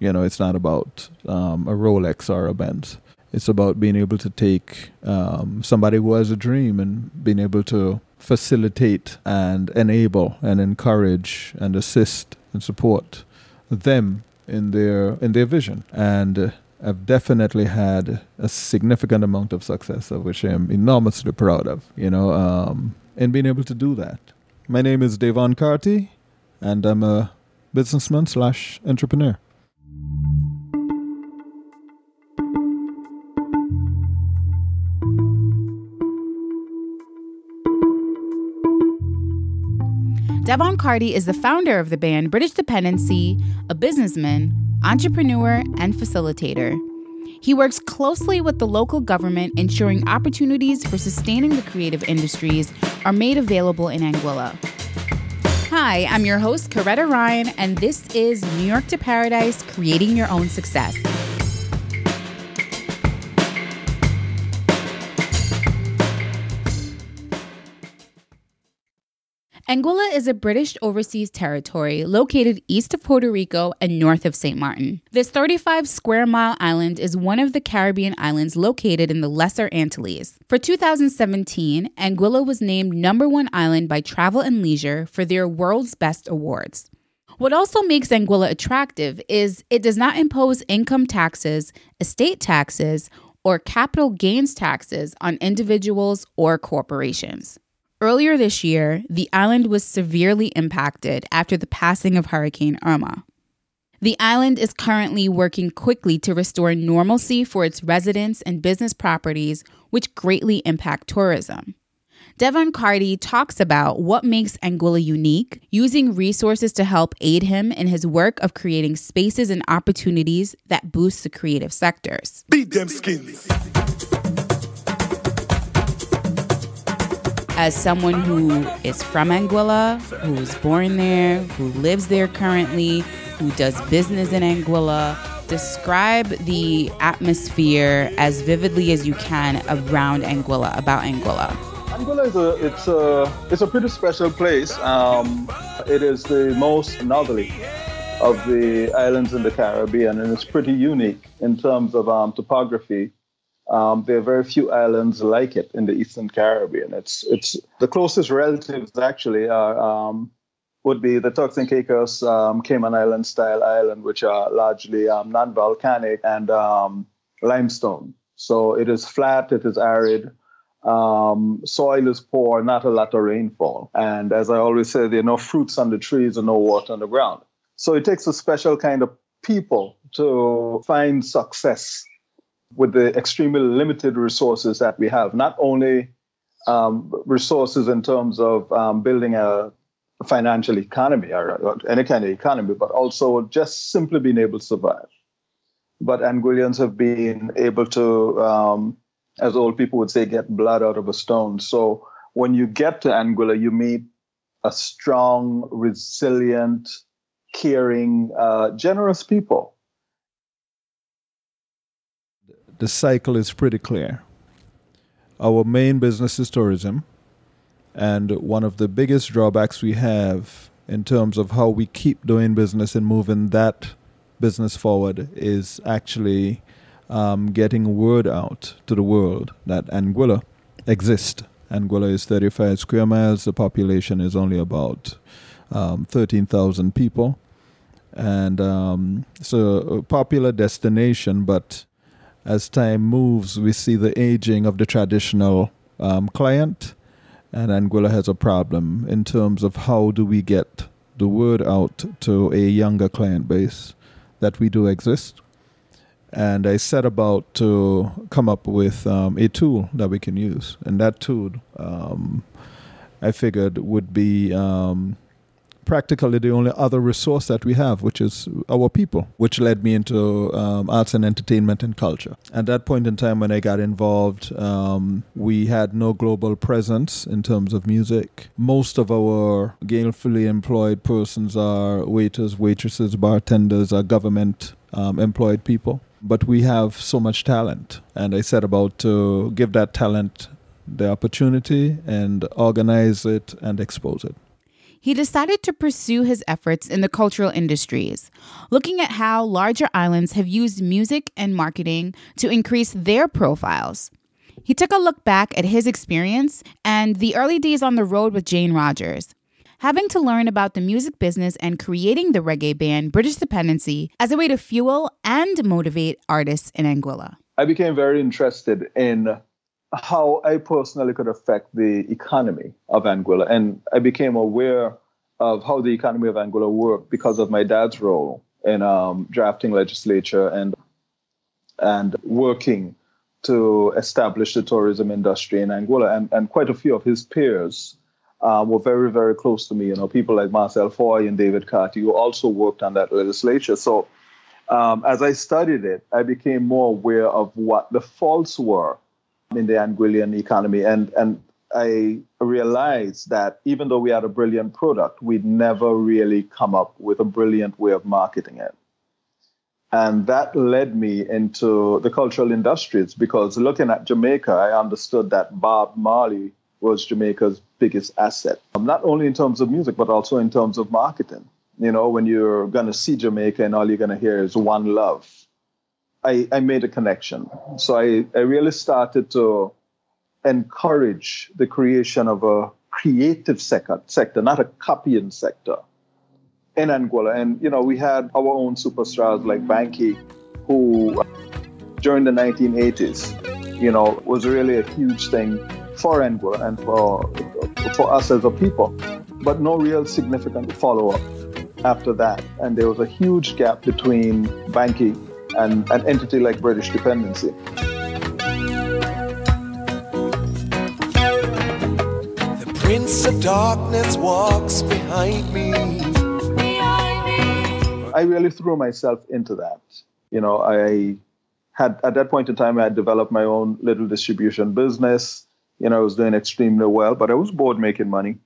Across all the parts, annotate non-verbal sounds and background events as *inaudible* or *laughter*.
You know, it's not about um, a Rolex or a Benz. It's about being able to take um, somebody who has a dream and being able to facilitate and enable and encourage and assist and support them in their in their vision. And uh, I've definitely had a significant amount of success, of which I'm enormously proud of. You know, um, in being able to do that. My name is Devon Carty, and I'm a businessman slash entrepreneur. Devon Carty is the founder of the band British Dependency, a businessman, entrepreneur, and facilitator. He works closely with the local government, ensuring opportunities for sustaining the creative industries are made available in Anguilla. Hi, I'm your host, Coretta Ryan, and this is New York to Paradise Creating Your Own Success. Anguilla is a British overseas territory located east of Puerto Rico and north of St. Martin. This 35 square mile island is one of the Caribbean islands located in the Lesser Antilles. For 2017, Anguilla was named number one island by Travel and Leisure for their World's Best Awards. What also makes Anguilla attractive is it does not impose income taxes, estate taxes, or capital gains taxes on individuals or corporations. Earlier this year, the island was severely impacted after the passing of Hurricane Irma. The island is currently working quickly to restore normalcy for its residents and business properties, which greatly impact tourism. Devon Carty talks about what makes Anguilla unique, using resources to help aid him in his work of creating spaces and opportunities that boost the creative sectors. Beat them skins. As someone who is from Anguilla, who was born there, who lives there currently, who does business in Anguilla, describe the atmosphere as vividly as you can around Anguilla, about Anguilla. Anguilla is a it's a it's a pretty special place. Um, it is the most northerly of the islands in the Caribbean, and it's pretty unique in terms of um, topography um, there are very few islands like it in the Eastern Caribbean. It's it's the closest relatives actually are um, would be the Turks and Caicos um, Cayman Island style island, which are largely um, non-volcanic and um, limestone. So it is flat, it is arid. Um, soil is poor, not a lot of rainfall, and as I always say, there are no fruits on the trees and no water on the ground. So it takes a special kind of people to find success with the extremely limited resources that we have, not only um, resources in terms of um, building a financial economy or, or, any kind of economy, but also just simply being able to survive. But Anguillians have been able to, um, as old people would say, get blood out of a stone. So when you get to Anguilla, you meet a strong, resilient, caring, uh, generous people the cycle is pretty clear. Our main business is tourism, and one of the biggest drawbacks we have in terms of how we keep doing business and moving that business forward is actually um, getting word out to the world that Anguilla exists. Anguilla is 35 square miles. The population is only about um, 13,000 people. And um, it's a popular destination, but as time moves, we see the aging of the traditional um, client, and Anguilla has a problem in terms of how do we get the word out to a younger client base that we do exist. And I set about to come up with um, a tool that we can use, and that tool um, I figured would be um, practically the only other resource that we have, which is our people, which led me into um, arts and entertainment and culture. At that point in time, when I got involved, um, we had no global presence in terms of music. Most of our gainfully employed persons are waiters, waitresses, bartenders, are government um, employed people. But we have so much talent, and I set about to give that talent the opportunity and organize it and expose it. He decided to pursue his efforts in the cultural industries, looking at how larger islands have used music and marketing to increase their profiles. He took a look back at his experience and the early days on the road with Jane Rogers, having to learn about the music business and creating the reggae band British Dependency as a way to fuel and motivate artists in Anguilla. I became very interested in how I personally could affect the economy of Anguilla. And I became aware of how the economy of Anguilla worked because of my dad's role in um, drafting legislature and and working to establish the tourism industry in Anguilla. And, and quite a few of his peers uh, were very, very close to me. You know, people like Marcel Foy and David Carty, who also worked on that legislature. So um, as I studied it, I became more aware of what the faults were in the Anguillan economy. And, and I realized that even though we had a brilliant product, we'd never really come up with a brilliant way of marketing it. And that led me into the cultural industries because looking at Jamaica, I understood that Bob Marley was Jamaica's biggest asset, not only in terms of music, but also in terms of marketing. You know, when you're going to see Jamaica and all you're going to hear is one love, I, I made a connection. So I, I really started to encourage the creation of a creative sector, sector, not a copying sector in Anguilla. And, you know, we had our own superstars like Bankie, who during the 1980s, you know, was really a huge thing for Anguilla and for, for us as a people, but no real significant follow up after that. And there was a huge gap between Bankie and an entity like British dependency. The Prince of Darkness walks behind me. I really threw myself into that. You know, I had at that point in time I had developed my own little distribution business. You know, I was doing extremely well, but I was bored making money,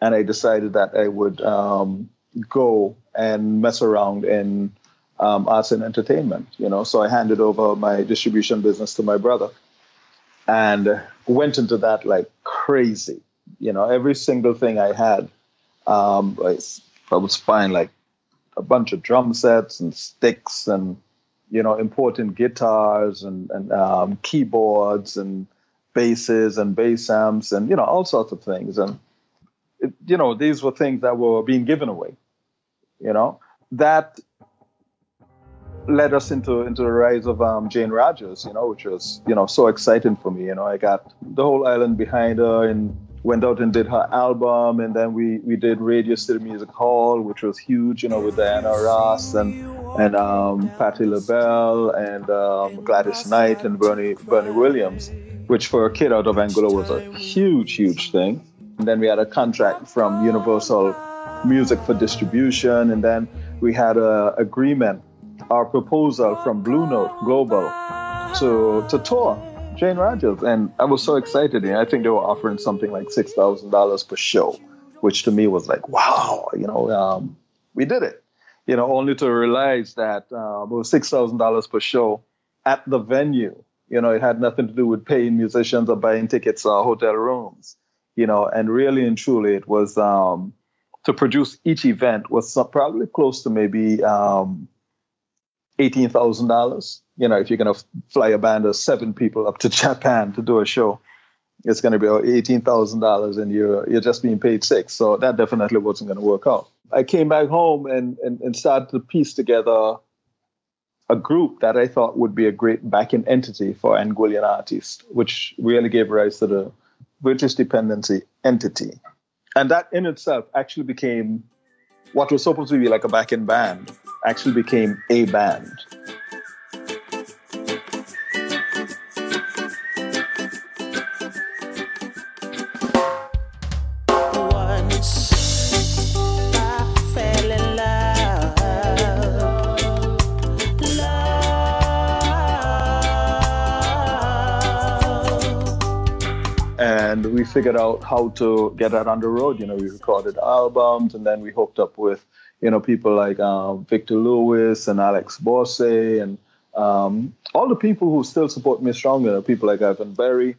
and I decided that I would um, go and mess around in um, arts and entertainment. You know, so I handed over my distribution business to my brother, and went into that like crazy. You know, every single thing I had, um, I, I was buying like a bunch of drum sets and sticks and you know importing guitars and, and um, keyboards and basses and bass amps and you know all sorts of things and it, you know these were things that were being given away you know that led us into into the rise of um, Jane Rogers, you know, which was you know so exciting for me. You know, I got the whole island behind her and went out and did her album, and then we we did Radio City Music Hall, which was huge, you know, with Diana Ross and and um, Patti LaBelle and um, Gladys Knight and Bernie Bernie Williams, which for a kid out of Anguilla was a huge huge thing. And then we had a contract from Universal Music for distribution, and then we had a agreement our proposal from Blue Note Global to to tour Jane Rogers, and I was so excited. And I think they were offering something like six thousand dollars per show, which to me was like, wow, you know, um, we did it. You know, only to realize that it was six thousand dollars per show at the venue. You know, it had nothing to do with paying musicians or buying tickets or hotel rooms. You know, and really and truly, it was um, to produce each event was probably close to maybe um, eighteen thousand dollars. You know, if you're going to fly a band of seven people up to *laughs* Japan to do a show, it's going to be eighteen thousand dollars, and you're you're just being paid six. So that definitely wasn't going to work out. I came back home and, and and started to piece together a group that I thought would be a great backing entity for Anguillan artists, which really gave rise to the British dependency entity. And that in itself actually became what was supposed to be like a backing band actually became a band. and we figured out how to get that on the road. You know, we recorded albums, and then we hooked up with you know, people like um, Victor Lewis and Alex Borse and um, all the people who still support me strongly, people like Ivan Berry.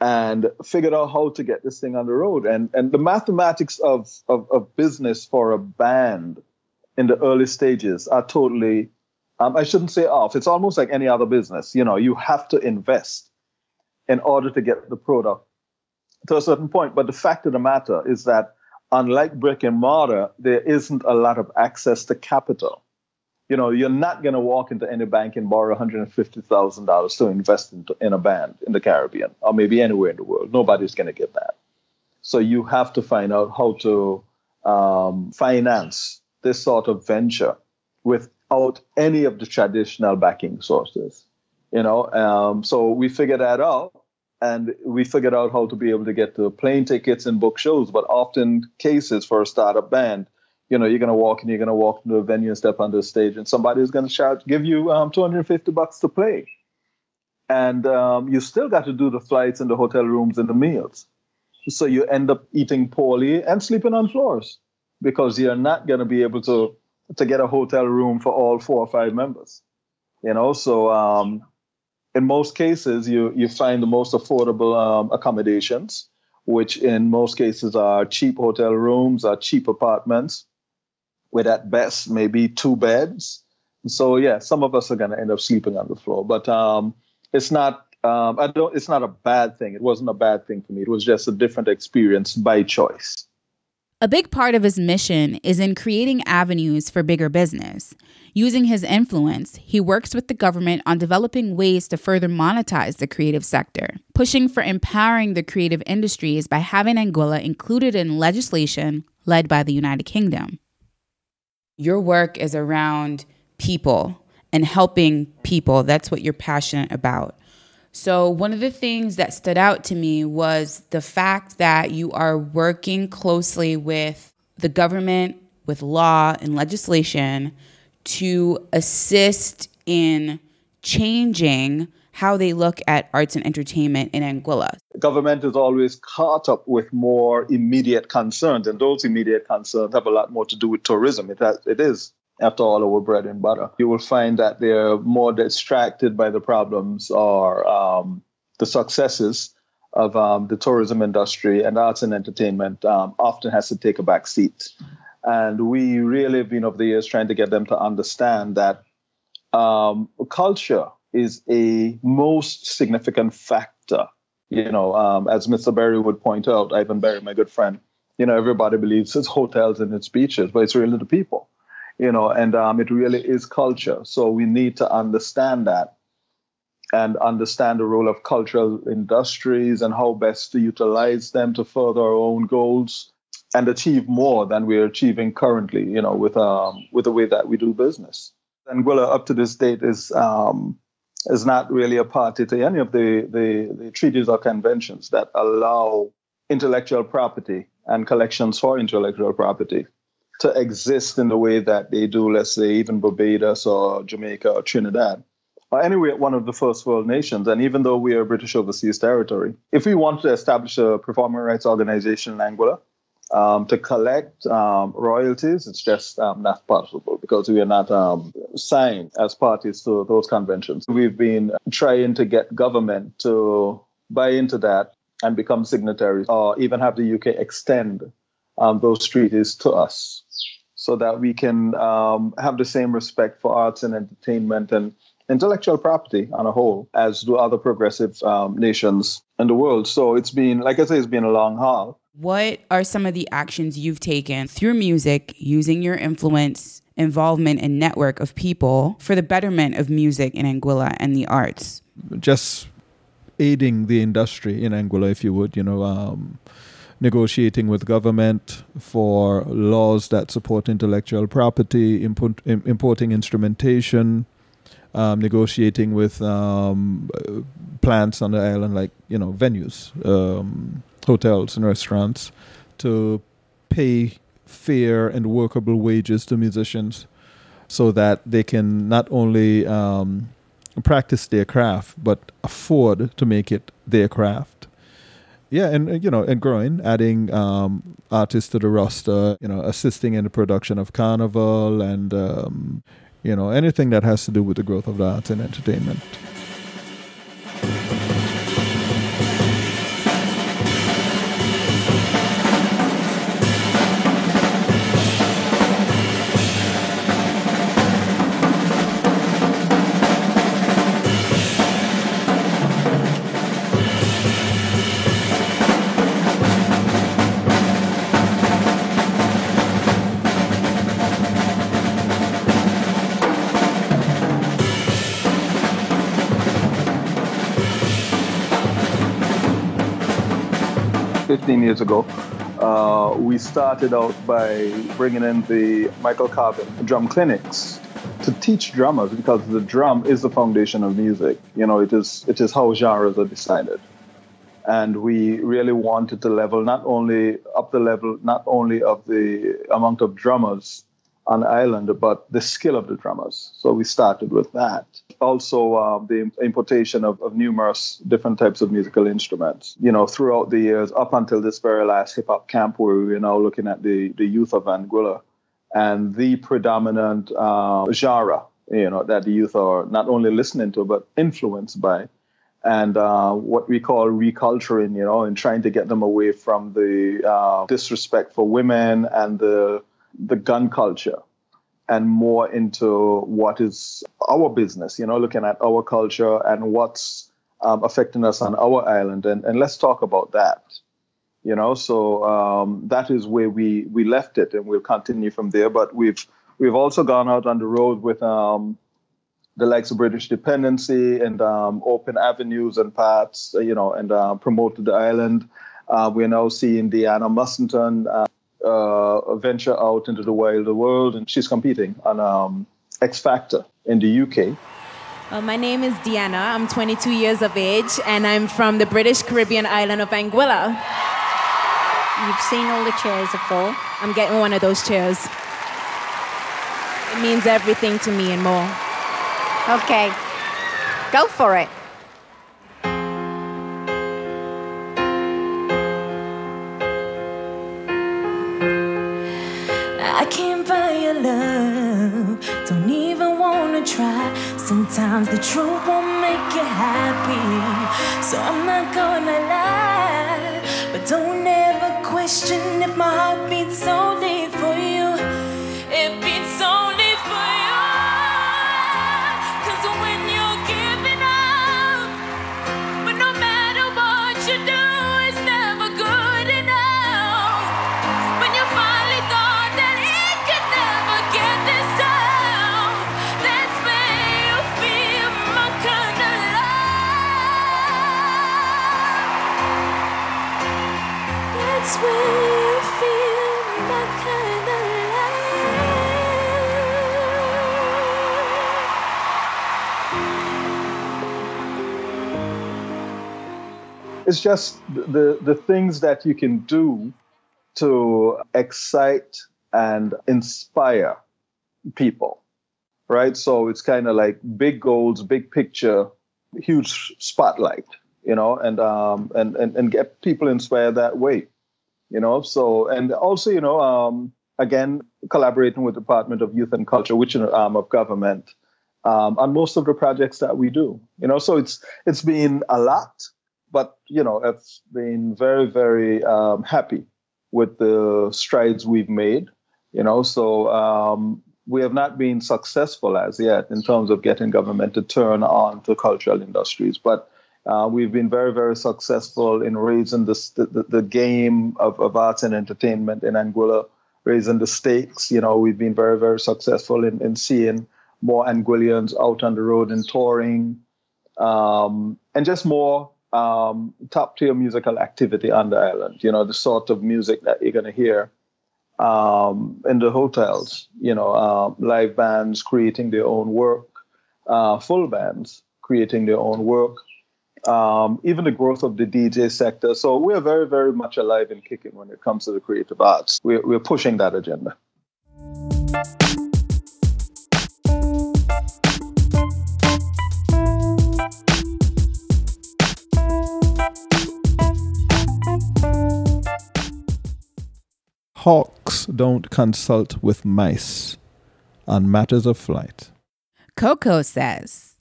and figured out how to get this thing on the road. And and the mathematics of, of, of business for a band in the early stages are totally um, I shouldn't say off. It's almost like any other business. You know, you have to invest in order to get the product to a certain point. But the fact of the matter is that unlike brick and mortar, there isn't a lot of access to capital. You know, you're not going to walk into any bank and borrow $150,000 to invest into, in a band in the Caribbean or maybe anywhere in the world. Nobody's going to get that. So you have to find out how to um, finance this sort of venture without any of the traditional backing sources. You know, um, so we figured that out and we figured out how to be able to get the plane tickets and book shows. But often cases for a startup band, you know, you're gonna walk and you're gonna walk into a venue and step on the stage, and somebody is gonna shout, give you um, 250 bucks to play, and um, you still got to do the flights and the hotel rooms and the meals. So you end up eating poorly and sleeping on floors because you're not gonna be able to to get a hotel room for all four or five members. You know, so um, in most cases, you you find the most affordable um, accommodations, which in most cases are cheap hotel rooms or cheap apartments, with at best maybe two beds. So yeah, some of us are going to end up sleeping on the floor, but um, it's not. Um, I don't. It's not a bad thing. It wasn't a bad thing for me. It was just a different experience by choice. A big part of his mission is in creating avenues for bigger business. Using his influence, he works with the government on developing ways to further monetize the creative sector, pushing for empowering the creative industries by having Anguilla included in legislation led by the United Kingdom. Your work is around people and helping people. That's what you're passionate about. So, one of the things that stood out to me was the fact that you are working closely with the government, with law and legislation to assist in changing how they look at arts and entertainment in Anguilla. Government is always caught up with more immediate concerns, and those immediate concerns have a lot more to do with tourism. It, has, it is after all our bread and butter. You will find that they're more distracted by the problems or um, the successes of um, the tourism industry and arts and entertainment um, often has to take a back seat. And we really have been over the years trying to get them to understand that um, culture is a most significant factor. You know, um, as Mr. Berry would point out, Ivan Berry, my good friend, you know, everybody believes it's hotels and it's beaches, but it's really the people you know, and um, it really is culture. So we need to understand that and understand the role of cultural industries and how best to utilize them to further our own goals and achieve more than we're achieving currently, you know, with um, with the way that we do business. Anguilla up to this date is um, is not really a party to any of the, the, the treaties or conventions that allow intellectual property and collections for intellectual property to exist in the way that they do, let's say, even Barbados or Jamaica or Trinidad, or anywhere one of the first world nations. And even though we are British overseas territory, if we want to establish a performing rights organization in Anguilla um, to collect um, royalties, it's just um, not possible because we are not um, signed as parties to those conventions. We've been trying to get government to buy into that and become signatories or even have the UK extend um, those treaties to us so that we can um, have the same respect for arts and entertainment and intellectual property on a whole as do other progressive um, nations in the world. So it's been, like I say, it's been a long haul. What are some of the actions you've taken through music, using your influence, involvement, and network of people for the betterment of music in Anguilla and the arts? Just aiding the industry in Anguilla, if you would, you know. Um, negotiating with government for laws that support intellectual property, import, importing instrumentation, um, negotiating with um, plants on the island, like you know venues, um, hotels, and restaurants, to pay fair and workable wages to musicians, so that they can not only um, practice their craft but afford to make it their craft yeah, and uh, you know, and growing, adding um, artists to the roster, you know, assisting in the production of Carnival and um, you know anything that has to do with the growth of the arts and entertainment. 15 years ago. Uh, we started out by bringing in the Michael Carvin drum clinics to teach drummers because the drum is the foundation of music. You know, it is it is how genres are decided. And we really wanted to level not only up the level not only of the amount of drummers on the island, but the skill of the drummers. So we started with that. Also, uh, the importation of, of, numerous different types of musical instruments. You know, throughout the years, up until this very last hip hop camp, where we are now looking at the, the youth of Anguilla and the predominant uh, genre, you know, that the youth are not only listening to, but influenced by. And uh, what we call reculturing, you know, and trying to get them away from the uh, disrespect for women and the the gun culture and more into what is our business, you know, looking at our culture and what's um, affecting us on our island. And, and let's talk about that, you know. So um, that is where we, we left it and we'll continue from there. But we've, we've also gone out on the road with um, the likes of British Dependency and um, open avenues and paths, you know, and uh, promoted the island. Uh, we're now seeing Deanna Mussington. Uh, uh, venture out into the wilder world, and she's competing on um, X Factor in the UK. Well, my name is Deanna. I'm 22 years of age, and I'm from the British Caribbean island of Anguilla. You've seen all the chairs are full. I'm getting one of those chairs. It means everything to me and more. Okay, go for it. Love. Don't even wanna try. Sometimes the truth won't make you happy. So I'm not gonna lie. But don't ever question if my heart beats so it's just the the things that you can do to excite and inspire people right? So it's kind of like big goals big picture huge spotlight you know and um and and, and get people inspired that way you know? So and also you know um again collaborating with department of youth and culture which is an arm of government um, on most of the projects that we do you know? So it's it's been a lot but you know, I've been very, very um, happy with the strides we've made. You know, so um, we have not been successful as yet in terms of getting government to turn on to cultural industries, but uh, we've been very, very successful in raising the, the, the game of, of arts and entertainment in Anguilla, raising the stakes. You know, we've been very, very successful in, in seeing more Anguillians out on the road and touring, um, and just more um, top tier musical activity on the island. You know, the sort of music that you're going to hear um, in the hotels. You know, uh, live bands creating their own work, uh, full bands creating their own work. Um, even the growth of the DJ sector. So we're very, very much alive and kicking when it comes to the creative arts. We're, we're pushing that agenda. Don't consult with mice on matters of flight. Coco says,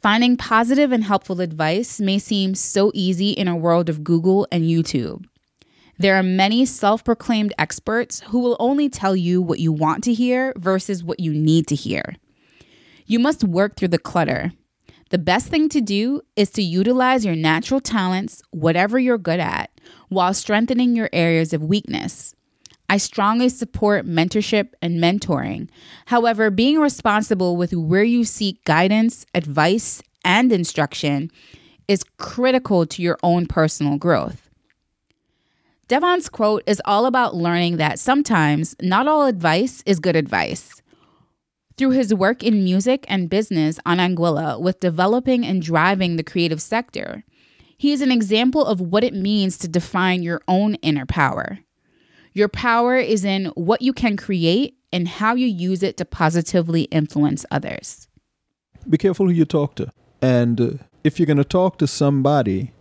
Finding positive and helpful advice may seem so easy in a world of Google and YouTube. There are many self proclaimed experts who will only tell you what you want to hear versus what you need to hear. You must work through the clutter. The best thing to do is to utilize your natural talents, whatever you're good at, while strengthening your areas of weakness. I strongly support mentorship and mentoring. However, being responsible with where you seek guidance, advice, and instruction is critical to your own personal growth. Devon's quote is all about learning that sometimes not all advice is good advice. Through his work in music and business on Anguilla with developing and driving the creative sector, he is an example of what it means to define your own inner power. Your power is in what you can create and how you use it to positively influence others. Be careful who you talk to. And uh, if you're going to talk to somebody,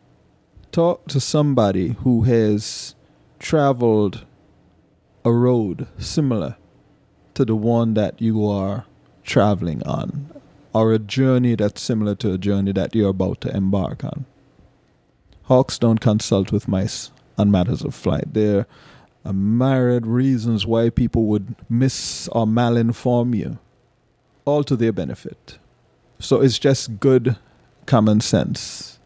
talk to somebody who has traveled a road similar to the one that you are traveling on, or a journey that's similar to a journey that you're about to embark on. Hawks don't consult with mice on matters of flight. There are myriad reasons why people would miss or malinform you, all to their benefit. So it's just good common sense.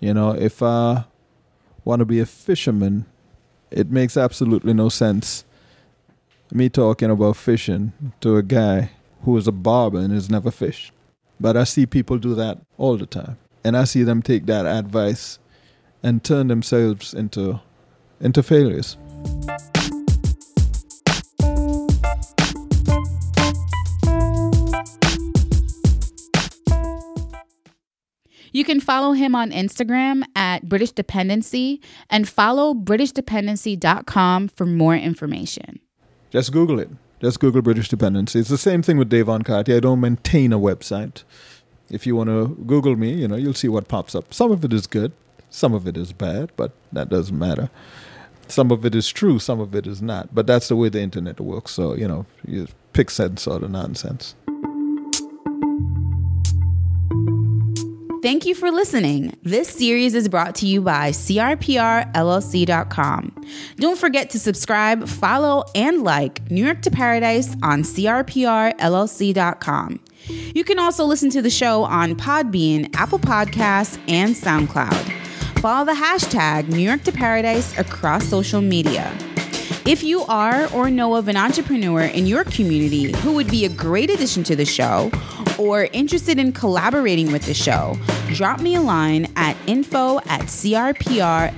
You know, if I want to be a fisherman, it makes absolutely no sense me talking about fishing to a guy who is a barber and has never fished. But I see people do that all the time. And I see them take that advice and turn themselves into into failures. You can follow him on Instagram at British Dependency and follow BritishDependency.com for more information. Just Google it. Just Google British Dependency. It's the same thing with Devon Carty. I don't maintain a website. If you want to Google me, you know, you'll see what pops up. Some of it is good, some of it is bad, but that doesn't matter. Some of it is true, some of it is not. But that's the way the internet works. So, you know, you pick sense out of nonsense. Thank you for listening. This series is brought to you by CRPRLLC.com. Don't forget to subscribe, follow, and like New York to Paradise on CRPRLLC.com. You can also listen to the show on Podbean, Apple Podcasts, and SoundCloud. Follow the hashtag New York to Paradise across social media. If you are or know of an entrepreneur in your community who would be a great addition to the show or interested in collaborating with the show, drop me a line at info at crprllc.com.